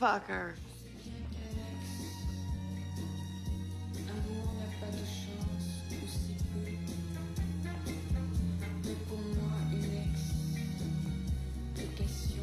Motherfucker. Amour n'a pas de chance, ou si peu. Mais pour moi, une explication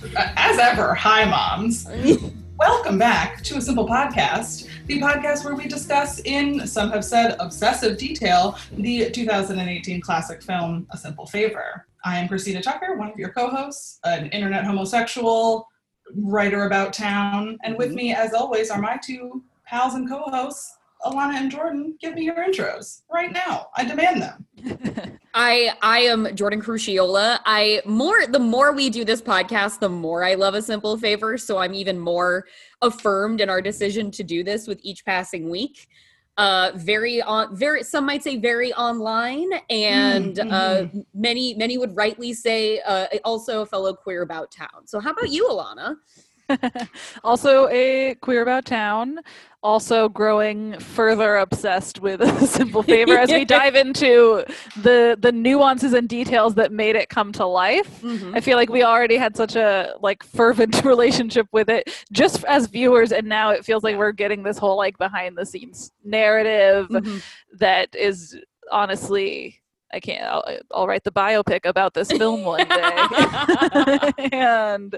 vaudrait As ever, hi, moms. Welcome back to A Simple Podcast, the podcast where we discuss, in some have said, obsessive detail, the 2018 classic film A Simple Favor. I am Christina Tucker, one of your co hosts, an internet homosexual, writer about town, and with mm-hmm. me, as always, are my two pals and co hosts, Alanna and Jordan. Give me your intros right now. I demand them. I I am Jordan Crucchiola. I more the more we do this podcast, the more I love a simple favor. So I'm even more affirmed in our decision to do this with each passing week. Uh, very on very some might say very online, and Mm, uh, many many would rightly say uh, also a fellow queer about town. So how about you, Alanna? also a queer about town also growing further obsessed with a simple favor as we dive into the the nuances and details that made it come to life. I feel like we already had such a like fervent relationship with it just as viewers and now it feels like we're getting this whole like behind the scenes narrative Mhm. that is honestly i can't i'll, I'll write the biopic about this film one day and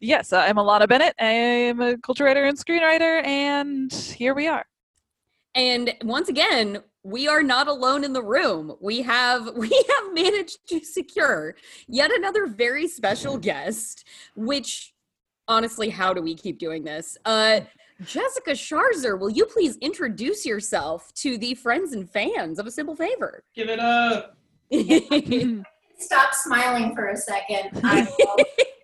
yes, I'm Alanna Bennett. I'm a culture writer and screenwriter, and here we are. And once again, we are not alone in the room. We have we have managed to secure yet another very special guest, which honestly, how do we keep doing this? Uh Jessica Sharzer, will you please introduce yourself to the friends and fans of A Simple Favor? Give it up. stop smiling for a second. I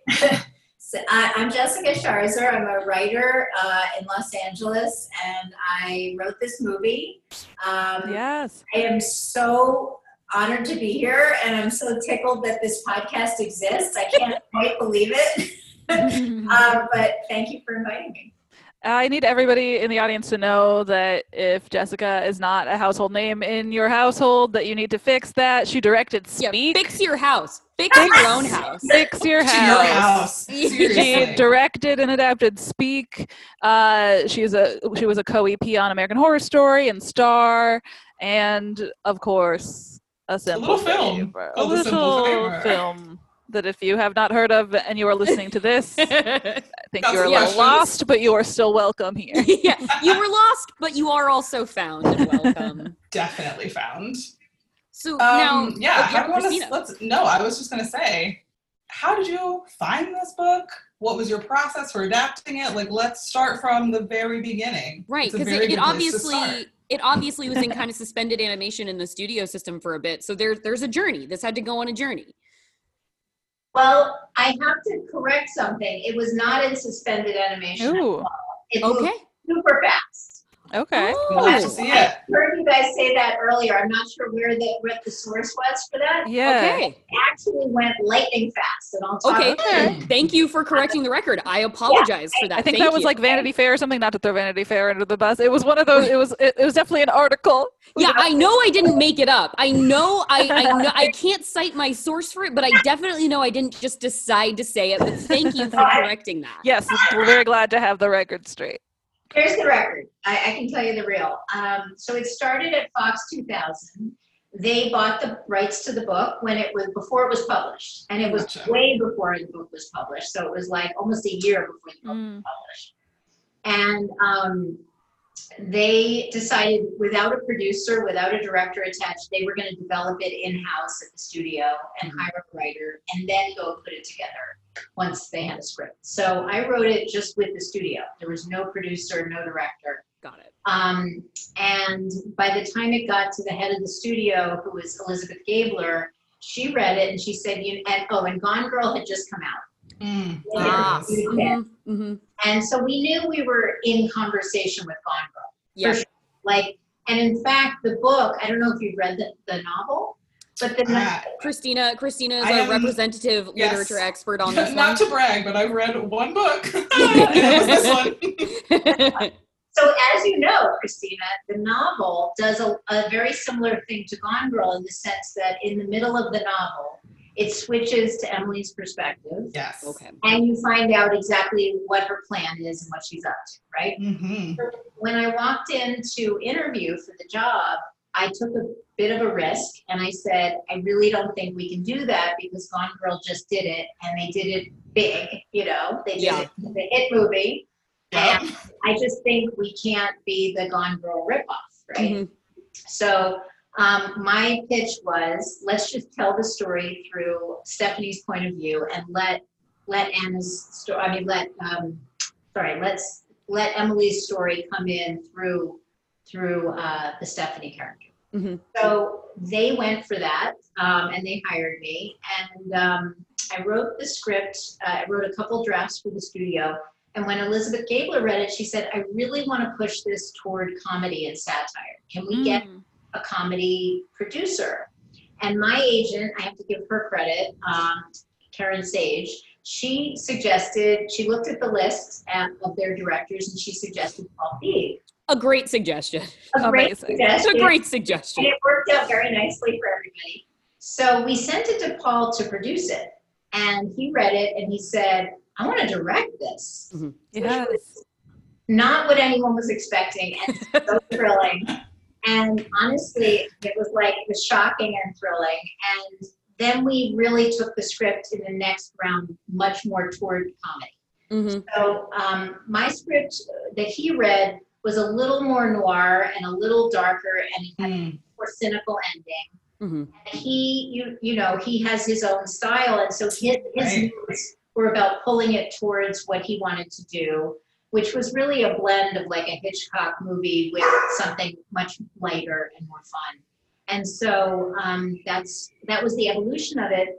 so I, I'm Jessica Sharzer. I'm a writer uh, in Los Angeles, and I wrote this movie. Um, yes. I am so honored to be here, and I'm so tickled that this podcast exists. I can't quite believe it. uh, but thank you for inviting me. I need everybody in the audience to know that if Jessica is not a household name in your household, that you need to fix that. She directed yeah, Speak. fix your house. Fix your own house. Fix your house. your house. She She directed and adapted Speak. Uh, she's a she was a co-EP on American Horror Story and Star, and of course a simple little film Favor. A called A Simple little Favor. film that if you have not heard of and you are listening to this, I think you're a little lost, but you are still welcome here. yeah, you were lost, but you are also found and welcome. Definitely found. So now, Um, yeah, oh, how do you want to, let's, no, I was just going to say, how did you find this book? What was your process for adapting it? Like, let's start from the very beginning. right because it, it obviously it obviously was in kind of suspended animation in the studio system for a bit so there's there's a journey this had to go on a journey Well, I have to correct something. It was not in suspended animation. Ooh, It moved okay super fast. Okay. We'll have to Oh, see I heard you guys say that earlier. I'm not sure where the what the source was for that. Yeah. okay It actually went lightning fast, and I'll talk okay about thank you for correcting the record i apologize for that I think Thank that was you. like Vanity Fair or something. Not to throw Vanity Fair under the bus. It was one of those. It was. It, it was definitely an article. yeah i know i didn't make it up i know i i know i can't cite my source for it but i definitely know i didn't just decide to say it but thank you for correcting that Yes, we're very glad to have the record straight. Here's the record. I, I can tell you the real. Um, so it started at Fox 2000. They bought the rights to the book when it was before it was published, and it was Gotcha. way before the book was published. So it was like almost a year before the book Mm. was published. And um, they decided, without a producer, without a director attached, they were going to develop it in house at the studio and Mhm. hire a writer, and then go put it together once they had a script. So I wrote it just with the studio. There was no producer, no director. got it Um, and by the time it got to the head of the studio, who was Elizabeth Gabler, she read it and she said, you, and, oh, and Gone Girl had just come out. Mm, Yeah. there it ah, is. Yeah. mhm, mhm. And so we knew we were in conversation with Gone Girl. yeah sure. Like, and in fact, the book, I don't know if you've read the, the novel, but then Ah, Christina, Christina is I our am- representative yes. literature expert on this Not one. to brag, but I've read one book. and was this one. So as you know, Christina, the novel does a, a very similar thing to Gone Girl in the sense that in the middle of the novel, it switches to Emily's perspective. Yes. Okay. And you find out exactly what her plan is and what she's up to, right? hmm when I walked in to interview for the job, I took a bit of a risk and I said, I really don't think we can do that because Gone Girl just did it and they did it big, you know, they did Yeah. it a hit movie. And I just think we can't be the Gone Girl ripoff, right? Mhm. So um, my pitch was let's just tell the story through Stephanie's point of view and let let Anna's story. I mean, let um, sorry, let's let Emily's story come in through through uh, the Stephanie character. Mhm. So they went for that, um, and they hired me, and um, I wrote the script. Uh, I wrote a couple drafts for the studio. And when Elizabeth Gabler read it, she said, "I really want to push this toward comedy and satire. Can we get Mm. a comedy producer. And my agent, I have to give her credit, um, Karen Sage, she suggested, she looked at the list at, of their directors and she suggested Paul Feig. A great suggestion. A great Amazing. It's a suggestion. great And suggestion. it worked out very nicely for everybody. So we sent it to Paul to produce it. And he read it and he said, I want to direct this. Mhm. Which Yes. was Not what anyone was expecting and so thrilling. And honestly, it was like, it was shocking and thrilling. And then we really took the script in the next round much more toward comedy. Mhm. So um, my script that he read was a little more noir and a little darker and it had a Mm. more cynical ending. Mhm. And he, you, you know, he has his own style, and so his, his Right. notes were about pulling it towards what he wanted to do, which was really a blend of like a Hitchcock movie with something much lighter and more fun. And so um, that's that was the evolution of it.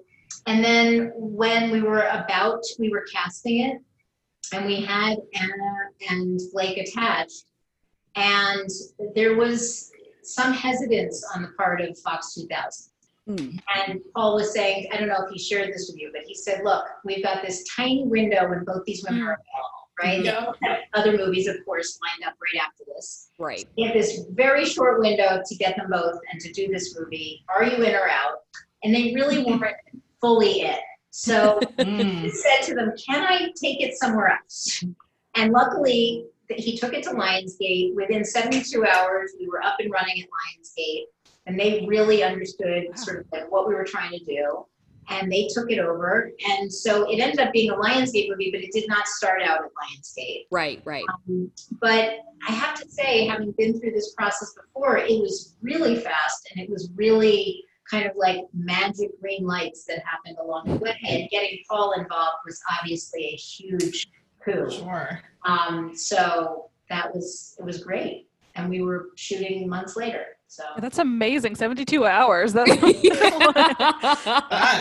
And then when we were about, we were casting it, and we had Anna and Blake attached, and there was some hesitance on the part of Fox 2000. Mm. And Paul was saying, I don't know if he shared this with you, but he said, look, we've got this tiny window when both these women are available, right? Yeah. Other movies, of course, lined up right after this. Right. We have this very short window to get them both and to do this movie. Are you in or out? And they really weren't fully in. So he Mm. said to them, Can I take it somewhere else? And luckily, th- he took it to Lionsgate. Within 72 hours, we were up and running at Lionsgate, and they really understood sort of like what we were trying to do. And they took it over. And so it ended up being a Lionsgate movie, but it did not start out at Lionsgate. Right. Right. Um, but I have to say, having been through this process before, it was really fast and it was really kind of like magic green lights that happened along the way. And getting Paul involved was obviously a huge coup. Sure. Um, so that was it was great, and we were shooting months later. So That's amazing. 72 hours. That's That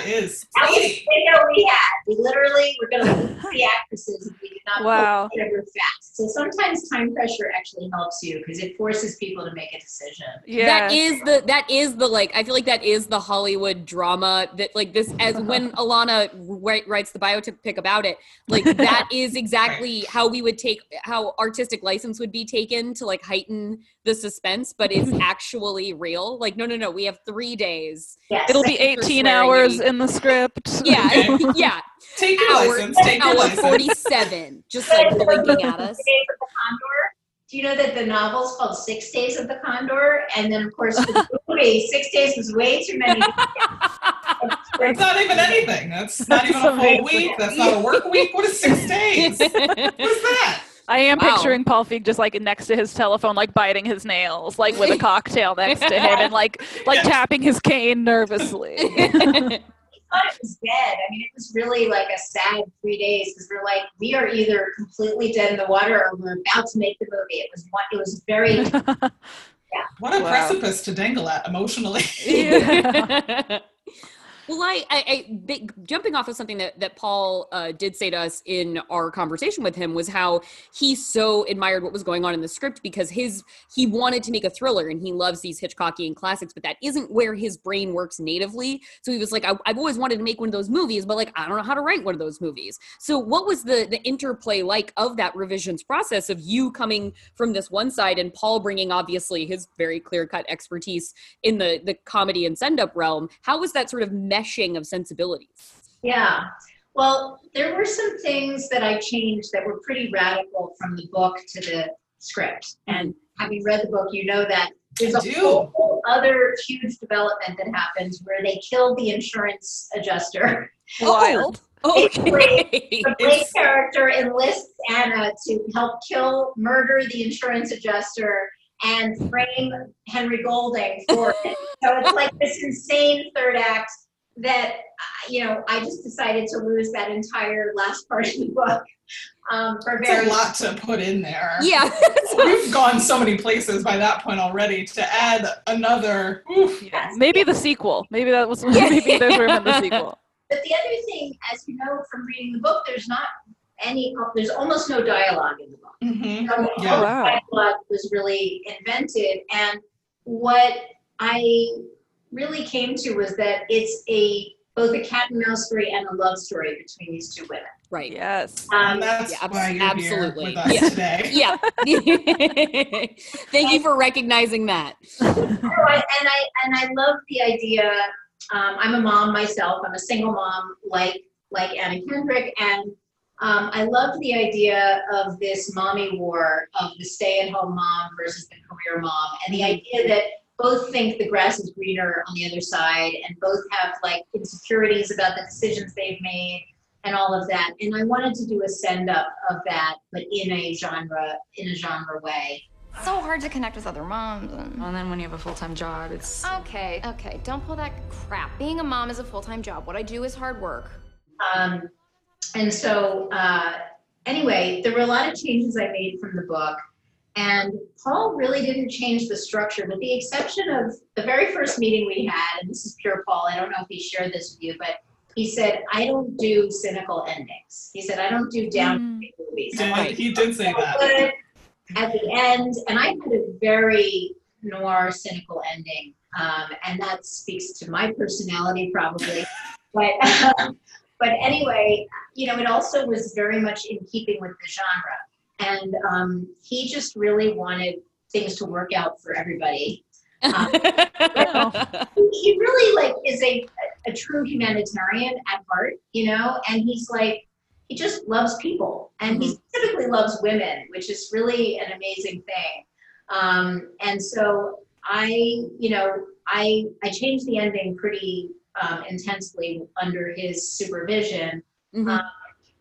is that was the we had. We literally were going to lose the actresses if we did not Wow. pull together fast. So sometimes time pressure actually helps you because it forces people to make a decision. yeah. That is the that is the like I feel like that is the Hollywood drama that like this as uh-huh. when Alanna wri- writes the biopic about it like that is exactly how we would take how artistic license would be taken to like heighten the suspense but it's actually real like no no no we have 3 days Yes. It'll be Thank you for 18 hours in the script. yeah yeah Take your hour, license. Take your hour license. 47 just like blinking at us Six Days of the Condor. Do you know that the novel's called Six Days of the Condor? And then, of course, the movie, Six Days was way too many. It's not even anything. That's not even a That's full week. That's not a work week. What is six days? What is that? I am Wow. picturing Paul Feig just like next to his telephone, like biting his nails, like with a cocktail next to him, and like like Yes. tapping his cane nervously. I thought it was dead. I mean, it was really like a sad three days because we're like, we are either completely dead in the water or we're about to make the movie. It was one. It was very. What a Wow. precipice to dangle at emotionally. yeah. Well, I, I, I jumping off of something that that Paul uh, did say to us in our conversation with him was how he so admired what was going on in the script because his he wanted to make a thriller and he loves these Hitchcockian classics, but that isn't where his brain works natively. So he was like, I, I've always wanted to make one of those movies, but like I don't know how to write one of those movies. So what was the the interplay like of that revisions process of you coming from this one side and Paul bringing obviously his very clear cut expertise in the the comedy and send up realm? How was that sort of meshing of sensibilities. Yeah. Well, there were some things that I changed that were pretty radical from the book to the script. And having read the book, you know that there's a do. whole other huge development that happens where they kill the insurance adjuster. Wild. Okay. The Blake character enlists Anna to help kill, murder the insurance adjuster and frame Henry Golding for it. So it's like this insane third act that, uh, you know, I just decided to lose that entire last part of the book um, for It's very a lot to put in there. yeah. We've gone so many places by that point already. To add another, oof, Yeah. Maybe the sequel. Maybe that was maybe there's room in the sequel. But the other thing, as you know from reading the book, there's not any, there's almost no dialogue in the book. mhm. So Yeah. all Wow. dialogue was really invented. And what I really came to was that it's a both a cat and mouse story and a love story between these two women. Right. Yes. Um, that's yeah, abs- why you're absolutely. here with us Yeah. today. Yeah. Thank you for recognizing that. no, I, and I and I love the idea. Um, I'm a mom myself. I'm a single mom, like like Anna Kendrick, and um, I love the idea of this mommy war of the stay-at-home mom versus the career mom, and the idea that both think the grass is greener on the other side, and both have like insecurities about the decisions they've made and all of that. And I wanted to do a send-up of that, but in a genre in a genre way. so hard to connect with other moms and And then when you have a full time job, it's okay okay don't pull that crap being a mom is a full-time job what i do is hard work Um, and so, uh, anyway, there were a lot of changes I made from the book. And Paul really didn't change the structure, with the exception of the very first meeting we had. And this is pure Paul. I don't know if he shared this with you, but he said, I don't do cynical endings. He said, I don't do down movies. I Did- want he did say that. at the end, and I had a very noir, cynical ending, um, and that speaks to my personality probably. but but anyway, you know, it also was very much in keeping with the genre, and um, he just really wanted things to work out for everybody. He really like is a a true humanitarian at heart, you know, and he's like he just loves people. And he specifically loves women which is really an amazing thing. Um, and so i you know i i changed the ending pretty um, intensely under his supervision. Mhm. um,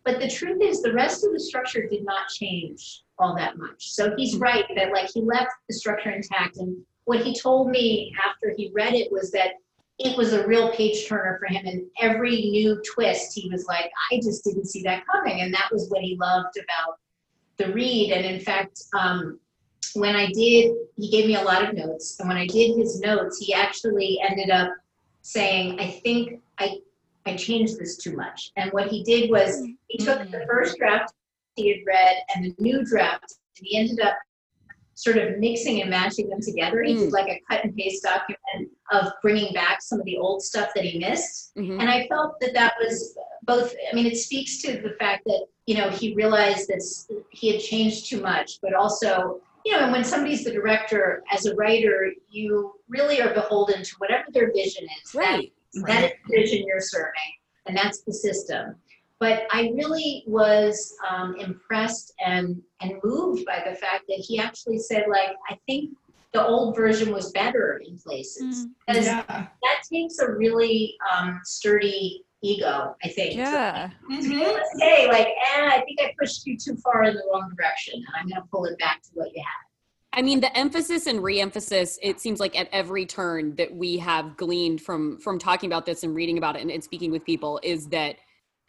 but the truth is the rest of the structure did not change all that much. So he's right that like he left the structure intact. And what he told me after he read it was that it was a real page turner for him. And every new twist he was like i just didn't see that coming. And that was what he loved about the read. And in fact um, when i did he gave me a lot of notes. And when i did his notes he actually ended up saying i think i i changed this too much and what he did was he took the first draft he had read and the new draft and he ended up sort of mixing and matching them together. He did like a cut and paste document of bringing back some of the old stuff that he missed. Mhm. And I felt that that was both, I mean, it speaks to the fact that, you know, he realized that he had changed too much, but also, you know, and when somebody's the director, as a writer, you really are beholden to whatever their vision is. That- Right. that is the vision you're serving, and that's the system. But I really was um, impressed and and moved by the fact that he actually said, like, I think the old version was better in places. Because Yeah. that takes a really um, sturdy ego, I think. Yeah. To be Mhm. say, like, eh, I think I pushed you too far in the wrong direction, and I'm going to pull it back to what you had. I mean, the emphasis and re-emphasis, it seems like at every turn that we have gleaned from from talking about this and reading about it and, and speaking with people is that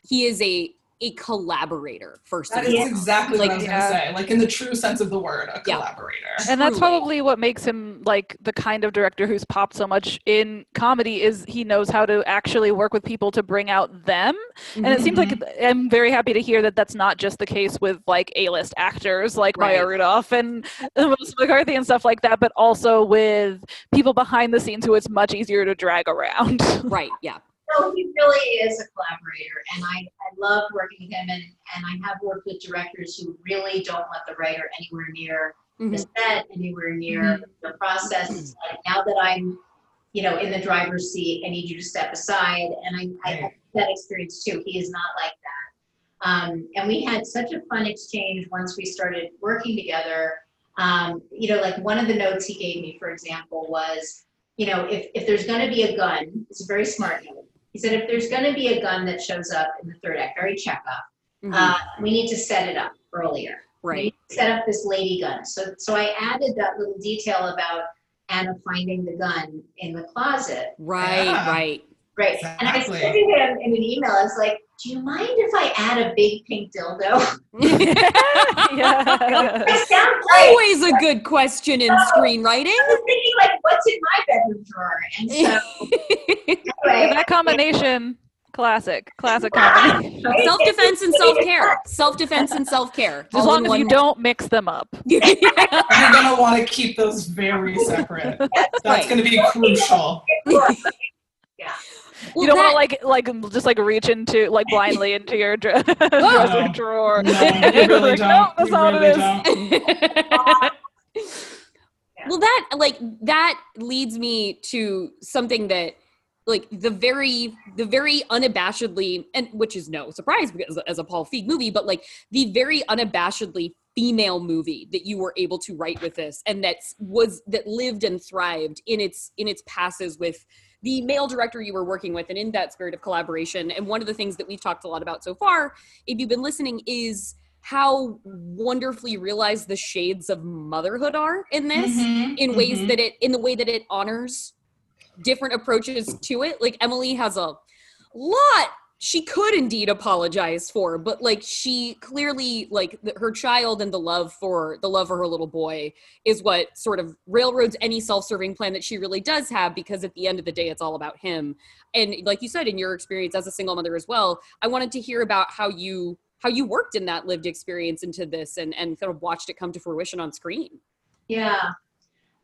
he is a a collaborator first That and is foremost. exactly what I Like, was yeah. going to say. Like in the true sense of the word, a Yeah. collaborator. And that's Truly. probably what makes him like the kind of director who's popped so much in comedy is he knows how to actually work with people to bring out them. And it seems like mm-hmm. I'm very happy to hear that that's not just the case with like A-list actors like Maya Rudolph and Melissa McCarthy and stuff like that, but also with people behind the scenes who it's much easier to drag around. right, yeah. No, he really is a collaborator, and I, I love working with him. And, and I have worked with directors who really don't let the writer anywhere near the Mhm. set, anywhere near the process. It's like now that I'm you know, in the driver's seat, I need you to step aside. And I, I had that experience too. He is not like that. Um, and we had such a fun exchange once we started working together. Um, you know, like one of the notes he gave me, for example, was, you know, if, if there's going to be a gun, it's a very smart note. He said, if there's going to be a gun that shows up in the third act, very Chekhov, Mhm. uh, we need to set it up earlier. We right. need to set up this lady gun. So, so I added that little detail about Anna finding the gun in the closet. Right. Yeah. Right. Right. And I Exactly. said him in an email, I was like, do you mind if I add a big pink dildo? yeah. I Always a good question in screenwriting. I was thinking like, what's in my bedroom drawer? And so anyway, that combination, classic, classic combination. self defense and self care. Self defense and self care. As long as you don't mix them up. You're gonna want to keep those very separate. That's Right. gonna be crucial. you don't want to like like just like reach into like blindly into your dre- dresser No. drawer. No, you really Like, don't. "Nope, that's you not what really it is." Don't. well that like that leads me to something that like the very the very unabashedly and which is no surprise because as a paul feig movie but like the very unabashedly female movie that you were able to write with this and that was that lived and thrived in its in its passes with the male director you were working with and in that spirit of collaboration and one of the things that we've talked a lot about so far if you've been listening is how wonderfully realized the shades of motherhood are in this Mhm, in ways mhm. that it in the way that it honors different approaches to it like emily has a lot she could indeed apologize for but like she clearly like th- her child and the love for the love for her little boy is what sort of railroads any self-serving plan that she really does have because at the end of the day it's all about him and like you said in your experience as a single mother as well i wanted to hear about how you how you worked in that lived experience into this and and kind of watched it come to fruition on screen Yeah.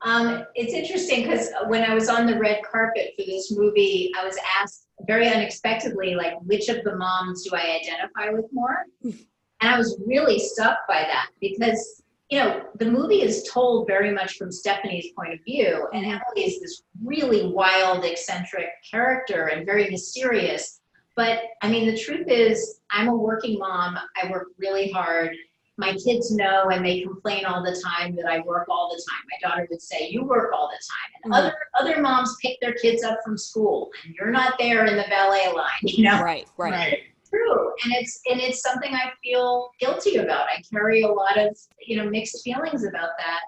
Um, it's interesting because when I was on the red carpet for this movie, I was asked very unexpectedly, like, which of the moms do I identify with more? And I was really struck by that because, you know, the movie is told very much from Stephanie's point of view, and Emily is this really wild, eccentric character and very mysterious. But I mean, the truth is, I'm a working mom. I work really hard my kids know and they complain all the time that I work all the time. My daughter would say, "You work all the time," and Mhm. other other moms pick their kids up from school, and you're not there in the ballet line. You know, right right Right. true, and it's and it's something I feel guilty about. I carry a lot of you know mixed feelings about that.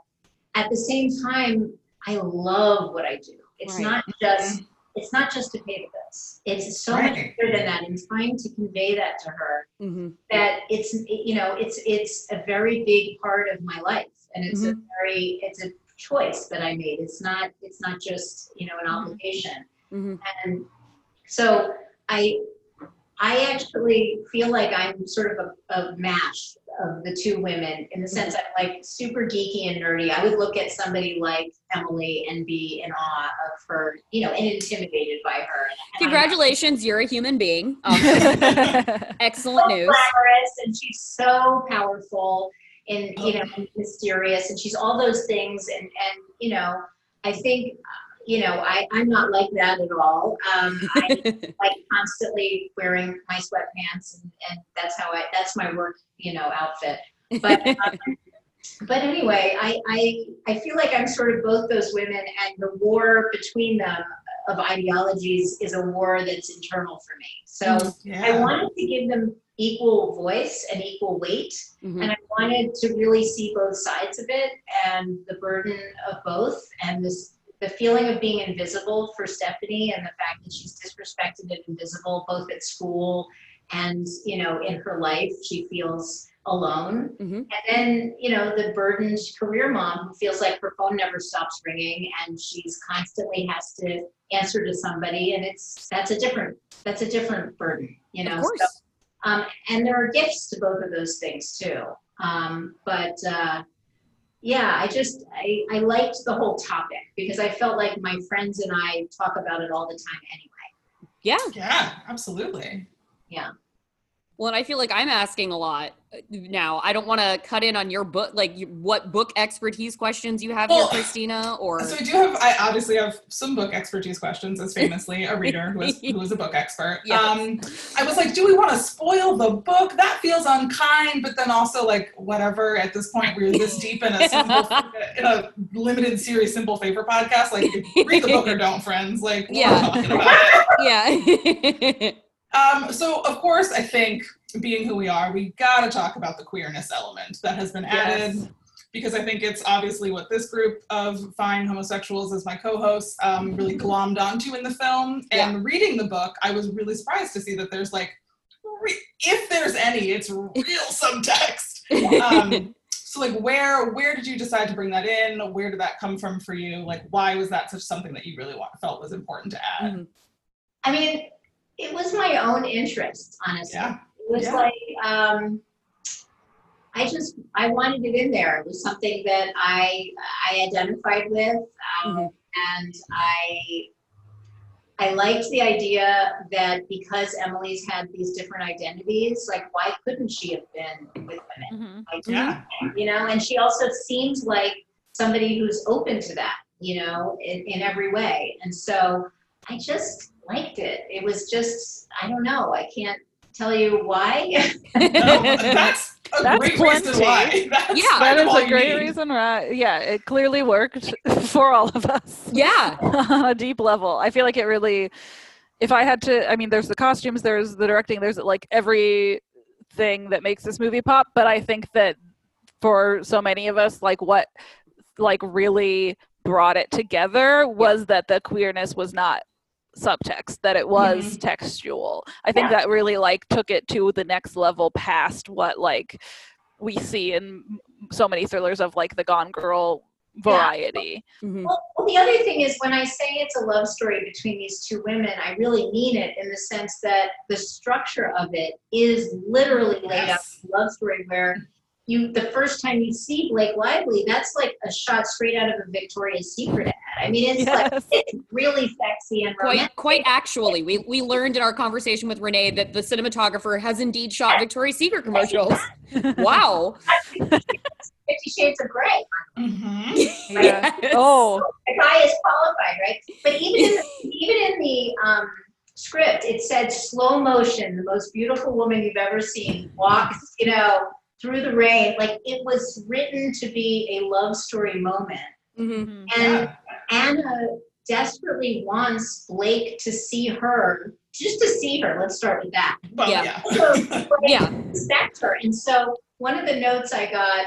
At the same time, I love what I do. It's Right. not just it's not just to pay the bills. It's so much Right. bigger than that. And trying to convey that to her hmm that it's you know it's it's a very big part of my life and it's a very it's a choice that i made it's not it's not just you know an obligation hmm and so i i actually feel like i'm sort of a, a match of the two women in the sense i'm like super geeky and nerdy i would look at somebody like emily and be in awe of her you know and intimidated by her And I'm Congratulations, you're a human being. Um, excellent so news. glamorous and she's so powerful and you know mysterious and she's all those things and and you know i think you know i i'm not like that at all. Um i like constantly wearing my sweatpants and, and that's how i that's my work you know outfit. But um, but anyway I, I i feel like i'm sort of both those women and the war between them of ideologies is a war that's internal for me. So I wanted to give them equal voice and equal weight, Mhm. and I wanted to really see both sides of it and the burden of both, and this the feeling of being invisible for Stephanie, and the fact that she's disrespected and invisible both at school and you know in her life. She feels alone, Mhm. and then you know the burdened career mom who feels like her phone never stops ringing, and she's constantly has to answer to somebody, and it's that's a different that's a different burden, you know. Of course. So, um, and there are gifts to both of those things too. Um, but uh, yeah, I just I, I liked the whole topic because I felt like my friends and I talk about it all the time anyway. yeah. Yeah, absolutely. Yeah. Well, and I feel like I'm asking a lot now. I don't want to cut in on your book, like what book expertise questions you have here, Christina, or So i do have. I obviously have some book expertise questions, as famously a reader who is who is a book expert. Yes. Um, I was like, do we want to spoil the book? That feels unkind, but then also like whatever. At this point, we're this deep in a simple, in a limited series, simple favor podcast. Like, read the book or don't, friends. Like, Yeah. talking about it. yeah. Um, so of course, I think being who we are, we gotta talk about the queerness element that has been added. Yes. Because I think it's obviously what this group of fine homosexuals, as my co-hosts, um, really glommed onto in the film. And reading the book, I was really surprised to see that there's like, re- if there's any, it's real subtext. Um, so like, where where did you decide to bring that in? Where did that come from for you? Like, why was that such something that you really want, felt was important to add? Mhm. I mean, it was my own interest, honestly. Yeah. It was Yeah. like, um, I just, I wanted it in there. It was something that I, I identified with, um, Mhm. and I, I liked the idea that because Emily's had these different identities, like why couldn't she have been with women? Mhm. Like, Yeah. you know, and she also seems like somebody who's open to that, you know, in, in every way. And so I just liked it. It was just, I don't know, I can't tell you why. No, that's a That's great reason why. That's Yeah. kind That of is all a great need. reason, right? Yeah, it clearly worked for all of us. yeah. on a deep level. I feel like it really, if I had to, I mean, there's the costumes, there's the directing, there's like every thing that makes this movie pop. But I think that for so many of us, like what, like really brought it together was that the queerness was not subtext that it was textual. I think that really like took it to the next level past what like we see in so many thrillers of like the gone girl variety. Mhm. Well, well, the other thing is when I say it's a love story between these two women, I really mean it in the sense that the structure of it is literally laid Yes. as a love story where you the first time you see Blake Lively, that's like a shot straight out of a Victoria's Secret ad. I mean, it's like it's really sexy and romantic. Quite, quite actually, we, we learned in our conversation with Renee that the cinematographer has indeed shot Victoria's Secret commercials. wow. Fifty Shades of Grey. Mhm. Yeah. Yes. oh The guy is qualified, right? But even in the, even in the um, script, it said slow motion, the most beautiful woman you've ever seen walks, you know, through the rain. Like it was written to be a love story moment. Mhm. And Anna desperately wants Blake to see her, just to see her. Let's start with that. Well, Yeah. yeah. So Yeah. respect her. And so one of the notes I got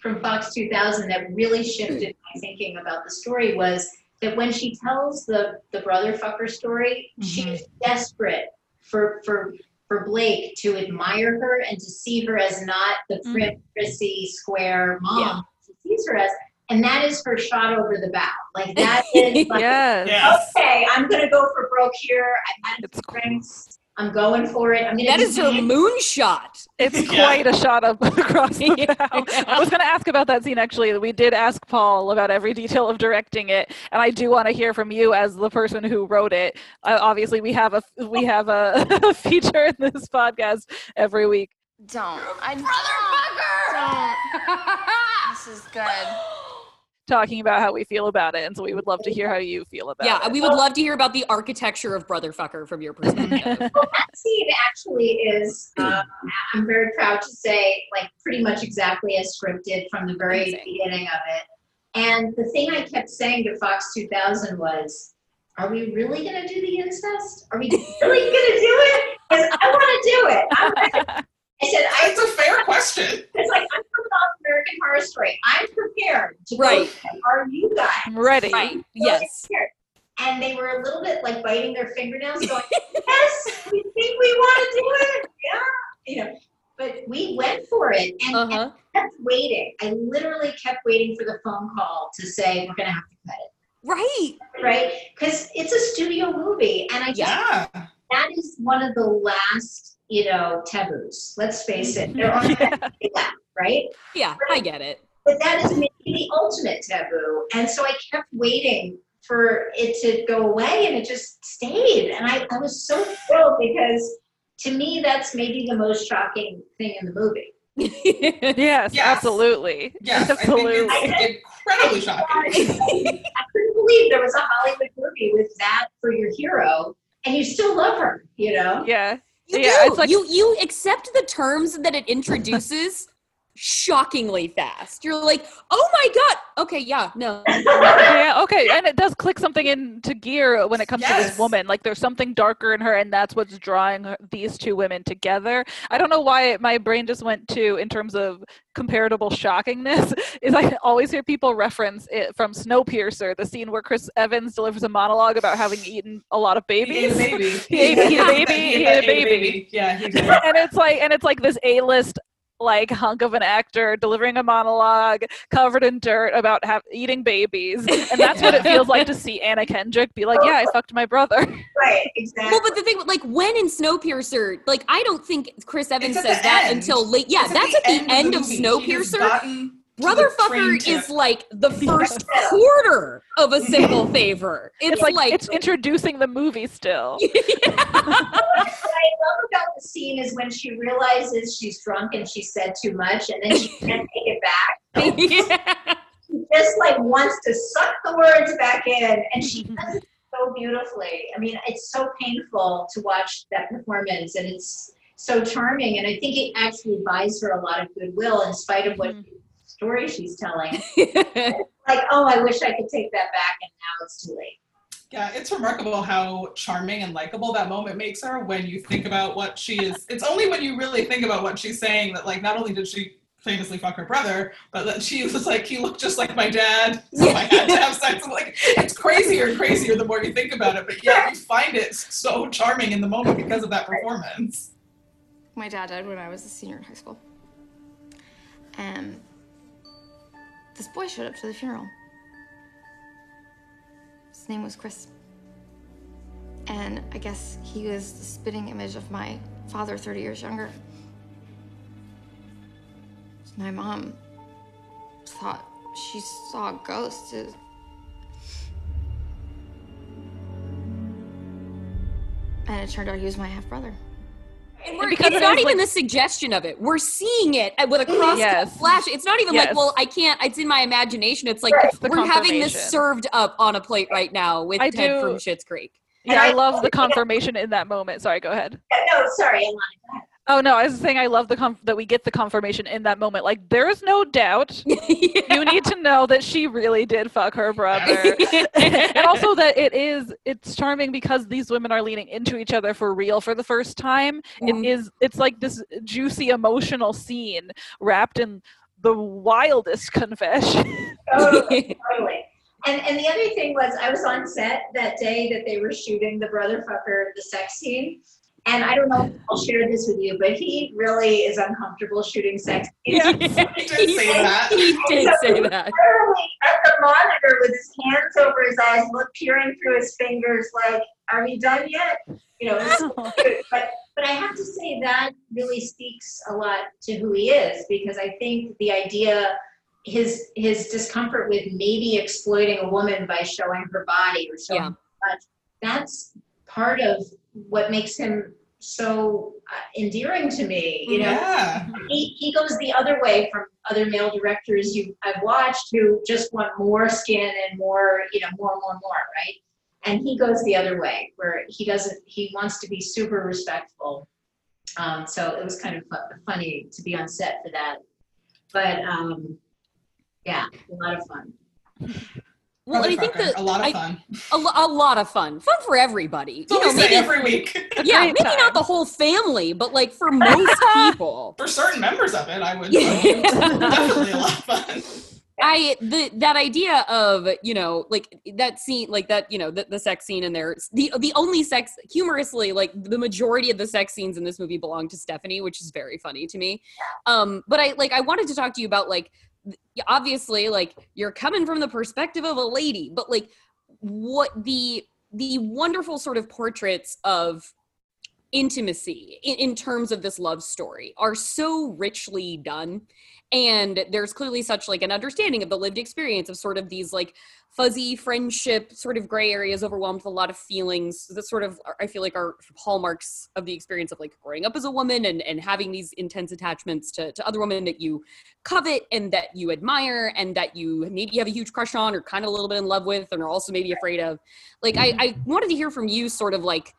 from Fox 2000 that really shifted my thinking about the story was that when she tells the the brother fucker story, she's desperate for for for Blake to admire her and to see her as not the Mhm. prim, prissy, square mom. Yeah. She sees her as, and that is her shot over the bow. Like that is like, yes Yes. okay, I'm gonna go for broke here. I've had It's its drinks. I'm going for it. I'm gonna That do her moonshot. It's Yeah. quite a shot up across the Yeah. bow. I was going to ask about that scene actually. We did ask Paul about every detail of directing it, and I do want to hear from you as the person who wrote it. Uh, obviously, we have a we have a, a feature in this podcast every week. Don't. I don't. This is good. Talking about how we feel about it, and so we would love to hear how you feel about Yeah, it. Yeah, we would love to hear about the architecture of Brotherfucker from your perspective. Well, that scene actually is, um, I'm very proud to say, like pretty much exactly as scripted from the very Amazing. beginning of it. And the thing I kept saying to Fox 2000 was, are we really going to do the incest? Are we really going to do it? Because I want to do it. I'm ready. I said, I, It's a fair question. it's like, I'm coming off American Horror Story. I'm prepared to go. Right. Are you guys? I'm ready. right. really Yes. scared. And they were a little bit like biting their fingernails, going, "Yes, we think we want to do it." Yeah, you know. But we went for it and, Uh and kept waiting. I literally kept waiting for the phone call to say we're going to have to cut it, Right. right? Because it's a studio movie, and I just Yeah. that is one of the last, you know, taboos. Let's face it, there are Yeah. left, right? Yeah, I get it. but that is maybe the ultimate taboo. And so I kept waiting for it to go away and it just stayed. And I, I was so thrilled because to me, that's maybe the most shocking thing in the movie. Yes, Yes. absolutely. Yes, I think absolutely. it's incredibly shocking. I couldn't believe there was a Hollywood movie with that for your hero, and you still love her. You know. yeah. You Yeah, do. it's like- you you accept the terms that it introduces shockingly fast. You're like, oh my god. Okay, yeah, no. yeah, okay, and it does click something into gear when it comes to this woman. Like there's something darker in her, and that's what's drawing her, these two women together. I don't know why my brain just went to in terms of comparable shockingness. Is I always hear people reference it from Snowpiercer, the scene where Chris Evans delivers a monologue about having eaten a lot of He ate babies. a baby. He ate- a baby, He he ate ate a baby. Yeah, he did. and it's like and it's like this a-list like hunk of an actor delivering a monologue covered in dirt about have, eating babies and that's what it feels like to see anna kendrick be like yeah i fucked my brother Right. Exactly. Well, but the thing, like, when in Snowpiercer, like, I don't think Chris Evans It's says that end. until late. Yeah, It's that's at the end of, movie. He has Snowpiercer. gotten the train fucker tip. is like the first quarter of a single favor. It's, it's like, like, it's introducing the movie still what I love about the scene is when she realizes she's drunk and she said too much, and then she can't take it back. yeah. She just like wants to suck the words back in, and she does it so beautifully. I mean, it's so painful to watch that performance, and it's so charming. And I think it actually buys her a lot of goodwill in spite of what mm-hmm. Story she's telling. Like, oh, I wish I could take that back, and now it's too late. Yeah, it's remarkable how charming and likable that moment makes her when you think about what she is. It's only when you really think about what she's saying that, like, not only did she famously fuck her brother, but that she was like, he looked just like my dad, so I had to have sex. I'm like, it's crazier and crazier the more you think about it, but yeah, you find it so charming in the moment because of that performance. My dad died when I was a senior in high school. And this boy showed up to the funeral. His name was Chris. And I guess he was the spitting image of my father 30 years younger. My mom thought she saw a ghost. And it turned out he was my half brother. And we're, because it's not even like- the suggestion of it. We're seeing it with a cross Yes. flash. It's not even Yes. like, well, I can't. It's in my imagination. It's like Right. we're having this served up on a plate right now with I Ted do- from Schitt's Creek. yeah i love the confirmation in that moment sorry go ahead No, sorry, Alanna. Oh no i was saying i love the conf- that we get the confirmation in that moment like there is no doubt you need to know that she really did fuck her brother and also that it is it's charming because these women are leaning into each other for real for the first time Mhm. it is it's like this juicy emotional scene wrapped in the wildest confession Totally, totally. And and the other thing was, I was on set that day that they were shooting the brother fucker, the sex scene. And I don't know if I'll share this with you, but he really is uncomfortable shooting sex scenes. He did say that. He did say that. Literally at the monitor with his hands over his eyes, look peering through his fingers, like, "Are we done yet?" You know. It's cute. but but I have to say that really speaks a lot to who he is because I think the idea his his discomfort with maybe exploiting a woman by showing her body or showing Yeah. her touch, that's part of what makes him so uh, endearing to me you know Yeah. he, he goes the other way from other male directors you I've watched who just want more skin and more, you know, more, more, more, right? And he goes the other way where he doesn't, he wants to be super respectful. Um, so it was kind of fu- funny to be on set for that. But um, yeah, a lot of fun. Well, and I think that a lot of fun. a, lot of fun, fun for everybody. That's you know, maybe every week. yeah, maybe time. not the whole family, but like for most people. For certain members of it, I would. Yeah. Definitely a lot of fun. I the that idea of you know like that scene like that you know the, the sex scene in there the the only sex humorously like the majority of the sex scenes in this movie belong to Stephanie which is very funny to me um but I like I wanted to talk to you about like th- obviously like you're coming from the perspective of a lady but like what the the wonderful sort of portraits of intimacy in, in terms of this love story are so richly done and there's clearly such like an understanding of the lived experience of sort of these like fuzzy friendship sort of gray areas overwhelmed with a lot of feelings that sort of i feel like are hallmarks of the experience of like growing up as a woman and, and having these intense attachments to, to other women that you covet and that you admire and that you maybe have a huge crush on or kind of a little bit in love with and are also maybe afraid of. Like I, mm-hmm. I wanted to hear from you sort of like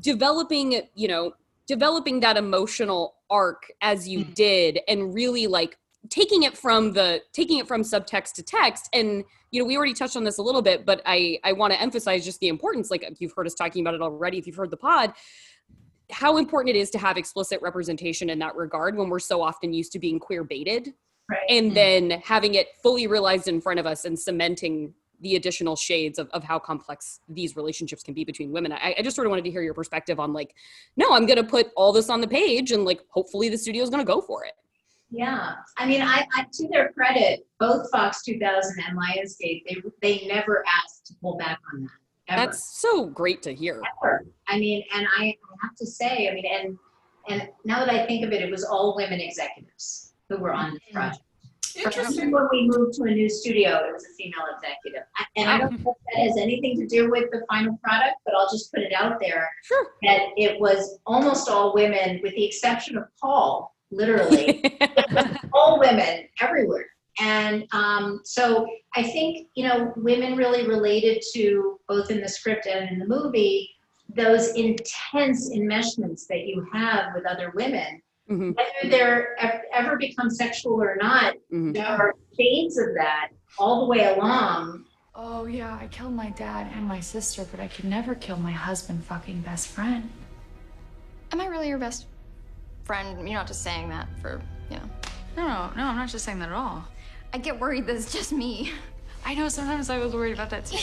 developing you know developing that emotional arc as you Mhm. did and really like taking it from the taking it from subtext to text and you know we already touched on this a little bit but i i want to emphasize just the importance like you've heard us talking about it already if you've heard the pod how important it is to have explicit representation in that regard when we're so often used to being queer baited Right. and Mhm. then having it fully realized in front of us and cementing the additional shades of, of how complex these relationships can be between women I, I just sort of wanted to hear your perspective on like no i'm gonna put all this on the page and like hopefully the studio is gonna go for it Yeah, I mean, I, I to their credit, both Fox 2000 and Lionsgate, they they never asked to pull back on that. Ever. that's so great to hear ever. I mean, and I have to say, I mean, and and now that I think of it, it was all women executives who were on this project. Interesting. When we moved to a new studio, it was a female executive. I- And I don't know if that has anything to do with the final product, but I'll just put it out there sure that it was almost all women, with the exception of Paul, literally. all women everywhere. And um, so I think, you know, women really related to both in the script and in the movie those intense enmeshments that you have with other women, Mhm, whether they're ever become sexual or not, mhm. there are shades of that all the way along. Oh, yeah, I killed my dad and my sister, but I could never kill my husband fucking best friend. Am I really your best friend? You're not just saying that for, you know. No, no, no, I'm not just saying that at all. I get worried that it's just me. I know sometimes I was worried about that too.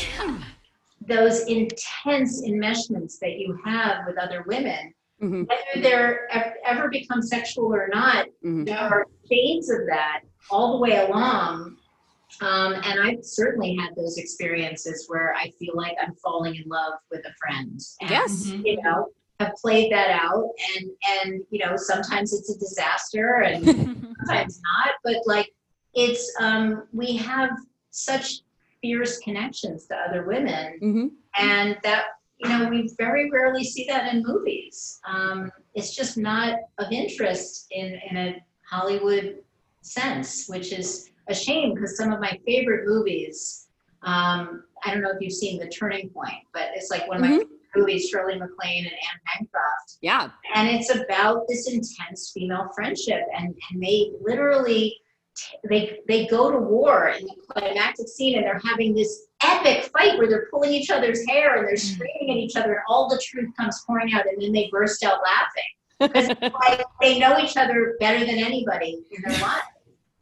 Those intense enmeshments that you have with other women, Mhm. whether they're ever become sexual or not, Mhm. there are shades of that all the way along. Um, and I've certainly had those experiences where I feel like I'm falling in love with a friend. And, yes Mhm. You know, have played that out and and you know, sometimes it's a disaster and sometimes not, but like it's um we have such fierce connections to other women hmm and that you know we very rarely see that in movies. Um, it's just not of interest in in a hollywood sense which is a shame because some of my favorite movies um, i don't know if you've seen the turning point but it's like one of my favorite movies shirley maclaine and anne bancroft. Yeah. And it's about this intense female friendship and, and they literally t- they they go to war in the climactic scene and they're having this epic fight where they're pulling each other's hair and they're mm. screaming at each other and all the truth comes pouring out and then they burst out laughing. Because like, they know each other better than anybody in their life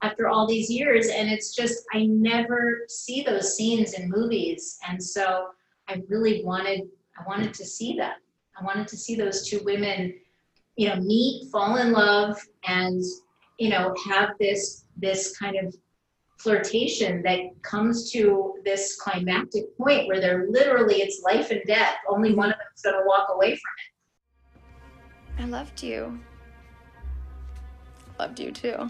after all these years and it's just i never see those scenes in movies and so i really wanted i wanted to see that i wanted to see those two women you know meet fall in love and you know have this this kind of flirtation that comes to this climactic point where they're literally it's life and death only one of them's going to walk away from it I loved you. Loved you too.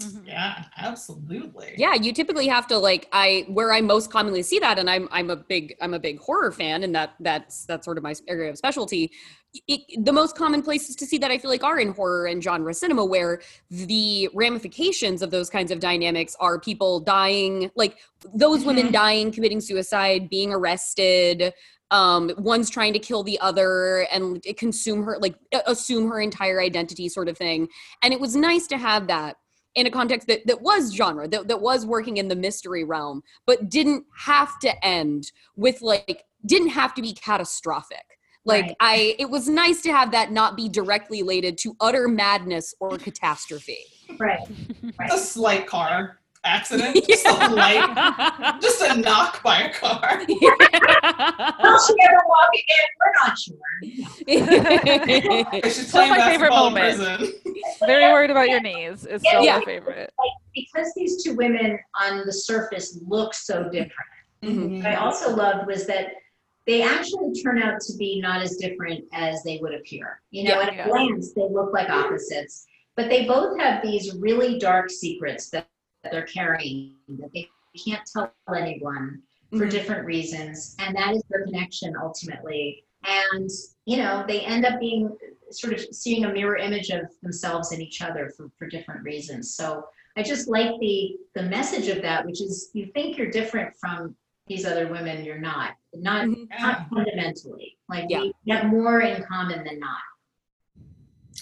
Mm-hmm. Yeah, absolutely. yeah you typically have to like i where i most commonly see that and i'm i'm a big i'm a big horror fan and that that's that's sort of my area of specialty it, the most common places to see that i feel like are in horror and genre cinema where the ramifications of those kinds of dynamics are people dying like those women Mhm. dying committing suicide being arrested um one's trying to kill the other and consume her like assume her entire identity sort of thing and it was nice to have that in a context that, that was genre that, that was working in the mystery realm but didn't have to end with like didn't have to be catastrophic like Right. i it was nice to have that not be directly related to utter madness or catastrophe it right A slight car accident, just a light, just a knock by a car. will she ever walk again we're not sure I should Still play my favorite moment. Very worried about your knees. Is still Yeah. my favorite. because these two women on the surface look so different Mhm. what i also loved was that they actually turn out to be not as different as they would appear. You know, Yeah. at Yeah. a glance, they look like opposites, but they both have these really dark secrets that, that they're carrying that they can't tell anyone for Mhm. different reasons, and that is their connection ultimately. And you know, they end up being sort of seeing a mirror image of themselves in each other for, for different reasons. So I just like the the message of that, which is you think you're different from these other women, you're not. Not Mhm. Yeah, not fundamentally. Like Yeah. we have more in common than not.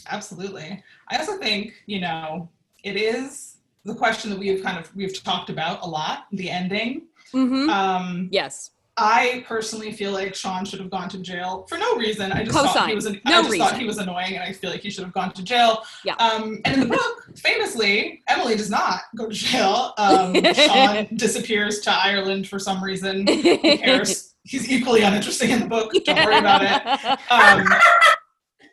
absolutely. I also think, you know, it is the question that we've kind of we've talked about a lot, the ending. Mhm. Um, Yes. I personally feel like Sean should have gone to jail for no reason. I just thought he was an, No I just thought he was annoying, and I feel like he should have gone to jail. Yeah. Um, and in the book, famously, Emily does not go to jail. Um, Sean disappears to Ireland for some reason. Who cares? He's equally uninteresting in the book. Don't worry about it. Um,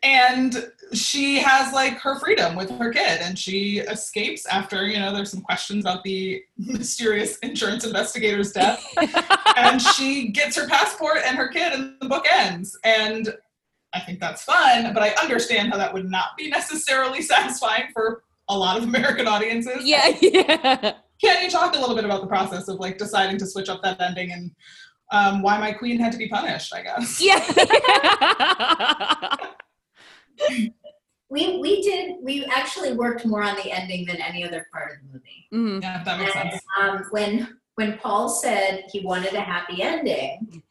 and she has like her freedom with her kid, and she escapes after you know there's some questions about the mysterious insurance investigator's death and she gets her passport and her kid and the book ends and i think that's fun but i understand how that would not be necessarily satisfying for a lot of american audiences yeah, yeah. can you talk a little bit about the process of like deciding to switch up that ending and um, why my queen had to be punished i guess Yeah. We we did we actually worked more on the ending than any other part of the movie. Mhm. yeah that makes And sense um, when when Paul said he wanted a happy ending,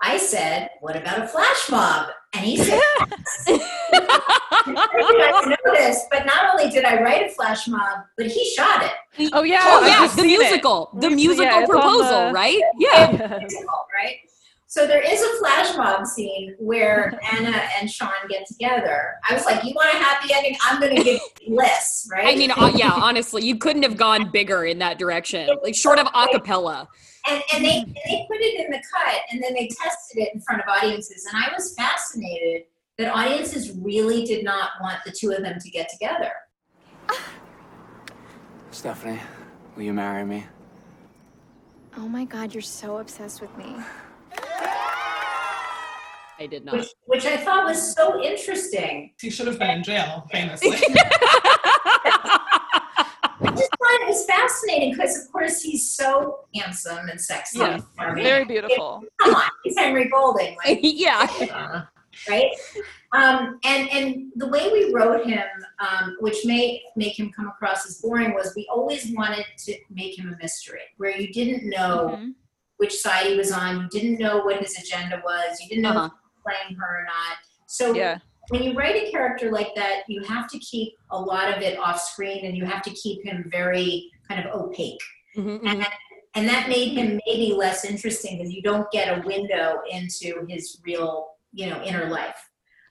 I said, "What about a flash mob?" And he said, "I don't know if you guys know this, but not only did I write a flash mob, but he shot it." Oh yeah, oh yeah, the seen it. musical, the musical it's proposal, the- right? Yeah. Musical, right? So there is a flash mob scene where Anna and Sean get together. I was like, "You want a happy ending? I'm going to give you Bliss, right?" I mean, uh, yeah, honestly, you couldn't have gone bigger in that direction, like short of acapella. and, and they and they put it in the cut and then they tested it in front of audiences and i was fascinated that audiences really did not want the two of them to get together Stephanie, will you marry me? Oh my god, you're so obsessed with me. I did not. which, which i thought was so interesting he should have been in jail famously i just thought it was fascinating because of course he's so handsome and sexy Yes, and charming. Very beautiful. come on he's henry golding like, yeah. right um, and and the way we wrote him um, which may make him come across as boring was we always wanted to make him a mystery where you didn't know Mhm. Which side he was on. You didn't know what his agenda was. You didn't know Uh-huh. if he was playing her or not. So Yeah. when you write a character like that, you have to keep a lot of it off screen and you have to keep him very kind of opaque. Mhm, mhm. And, and that made him maybe less interesting because you don't get a window into his real, you know, inner life.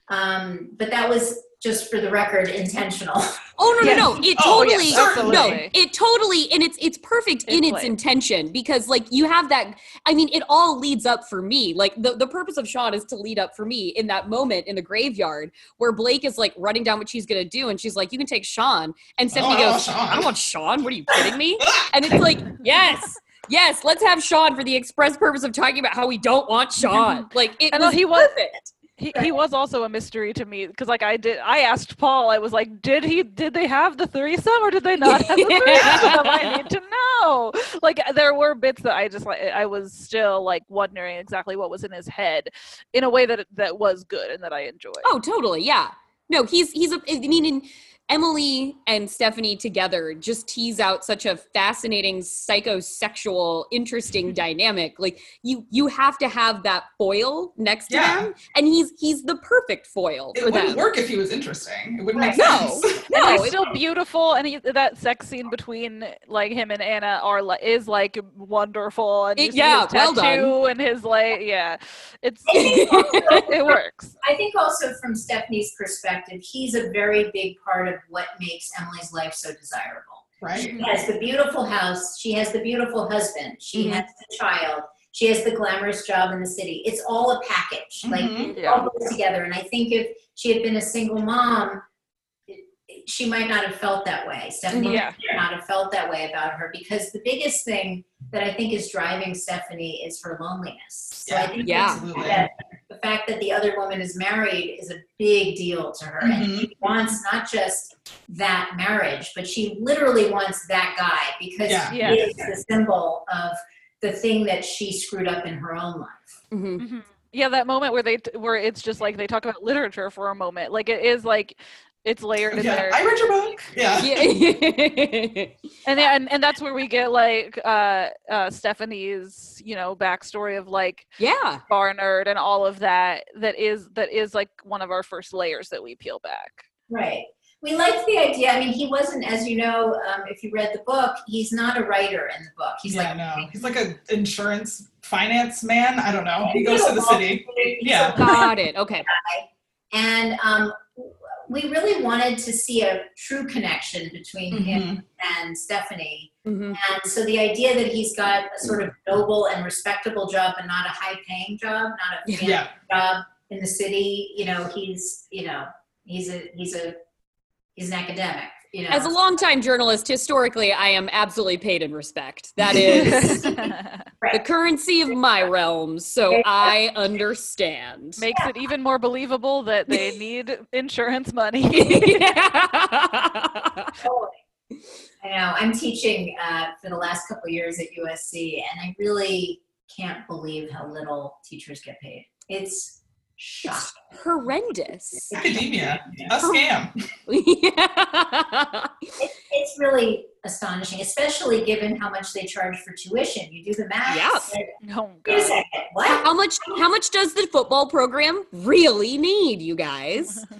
Um, but that was just for the record intentional. Oh no Yes. no no! It Oh, totally yes, no. It totally and it's it's perfect in It's its like- intention because like you have that. I mean, it all leads up for me. Like the the purpose of Sean is to lead up for me in that moment in the graveyard where Blake is like running down what she's gonna do, and she's like, "You can take Sean," and Stephanie oh, I don't goes, Sean. "I don't want Sean. What are you kidding me?" And it's like, yes. Yes, let's have Sean for the express purpose of talking about how we don't want Sean. Like it And, was he was- perfect. He, he was also a mystery to me because like I did I asked Paul I was like did he did they have the threesome or did they not have the threesome I need to know like uh, there were bits that I just like I was still like wondering exactly what was in his head in a way that that was good and that I enjoyed Oh, totally. Yeah. No, he's he's a. I mean, in Emily and Stephanie together just tease out such a fascinating psychosexual, interesting dynamic. Like you, you have to have that foil next to Yeah. them, and he's he's the perfect foil it for wouldn't them. work if he was interesting it wouldn't make No. sense and No, he's it- still beautiful and he, that sex scene between like him and Anna are is like wonderful and you It- see yeah, his well tattoo done. and his like yeah it's also- it works I think also from Stephanie's perspective, he's a very big part of what makes Emily's life so desirable. right She has the beautiful house, she has the beautiful husband, she Mhm. has the child, she has the glamorous job in the city. It's all a package. Like Mhm. it all goes together. And I think if she had been a single mom, it- it- she might not have felt that way. Stephanie Yeah. might not have felt that way about her because the biggest thing that I think is driving Stephanie is her loneliness. So I think Yeah. That the fact that the other woman is married is a big deal to her. And Mhm. she wants not just that marriage, but she literally wants that guy because Yeah. he Yeah. is the symbol of the thing that she screwed up in her own life. Mhm. Mhm. Yeah, that moment where they where it's just like they talk about literature for a moment. Like it is like it's layered in Yeah, there. I read your book. Yeah. Yeah. and, yeah, and and that's where we get like uh uh Stephanie's, you know, backstory of like yeah. bar nerd and all of that that is that is like one of our first layers that we peel back. Right. We liked the idea. I mean, he wasn't, as you know, um, if you read the book, he's not a writer in the book. He's yeah, like no. He's like an insurance finance man. I don't know. He goes to the city. He's Yeah. Got it. Okay. And um, we really wanted to see a true connection between Mm-hmm. him and Stephanie. Mhm. And so the idea that he's got a sort of noble and respectable job and not a high paying job, not a fancy Yeah. job in the city, you know, he's, you know, he's a, he's a, he's an academic, you know. As a longtime journalist, historically, I am absolutely paid in respect. That is the currency of my realms, so I understand. Makes it even more believable that they need insurance money. I know. I'm teaching uh, for the last couple of years at USC, and I really can't believe how little teachers get paid. It's shocking. Horrendous. Academia. A scam. yeah. It, it's really astonishing, especially given how much they charge for tuition. You do the math. Yep. and- oh Wait a second. What? How much how much does the football program really need, you guys?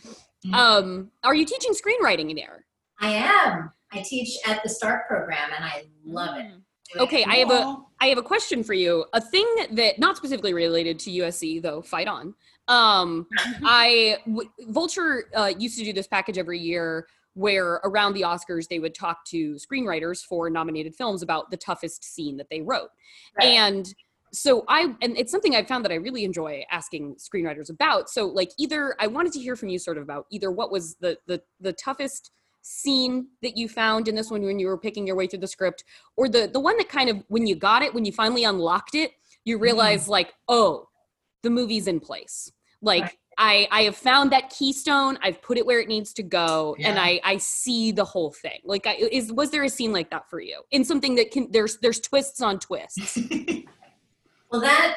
Um, are you teaching screenwriting in there? I am. I teach at the Stark program, and I love it. Mm. Okay, it. I have a I have a question for you. A thing that not specifically related to USC though, fight on. Um, I w- Vulture uh, used to do this package every year where around the Oscars they would talk to screenwriters for nominated films about the toughest scene that they wrote. Right. And so I and it's something I've found that I really enjoy asking screenwriters about. So like either I wanted to hear from you sort of about either what was the the the toughest scene that you found in this one when you were picking your way through the script or the the one that kind of when you got it when you finally unlocked it you realize like oh the movie's in place like Right. i i have found that keystone i've put it where it needs to go and i i see the whole thing like I, is was there a scene like that for you in something that can there's there's twists on twists Well, that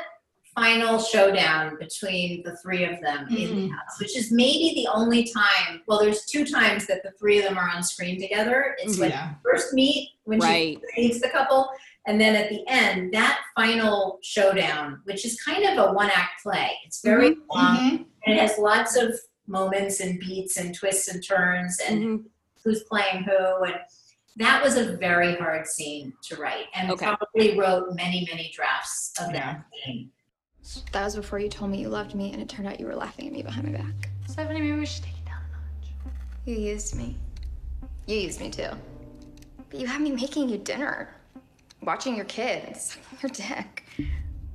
final showdown between the three of them in the mm-hmm. house, which is maybe the only time. Well, there's two times that the three of them are on screen together. It's mm-hmm. when Yeah. first meet, when Right. she meets the couple, and then at the end, that final showdown, which is kind of a one-act play. It's very long, Mhm. and it has lots of moments and beats and twists and turns, and Mhm. who's playing who, and that was a very hard scene to write, and Okay. probably wrote many, many drafts of Yeah. that scene. That was before you told me you loved me, and it turned out you were laughing at me behind my back. Stephanie, maybe we should take it down a notch. You used me. You used me too. But you had me making you dinner, watching your kids, sucking your dick.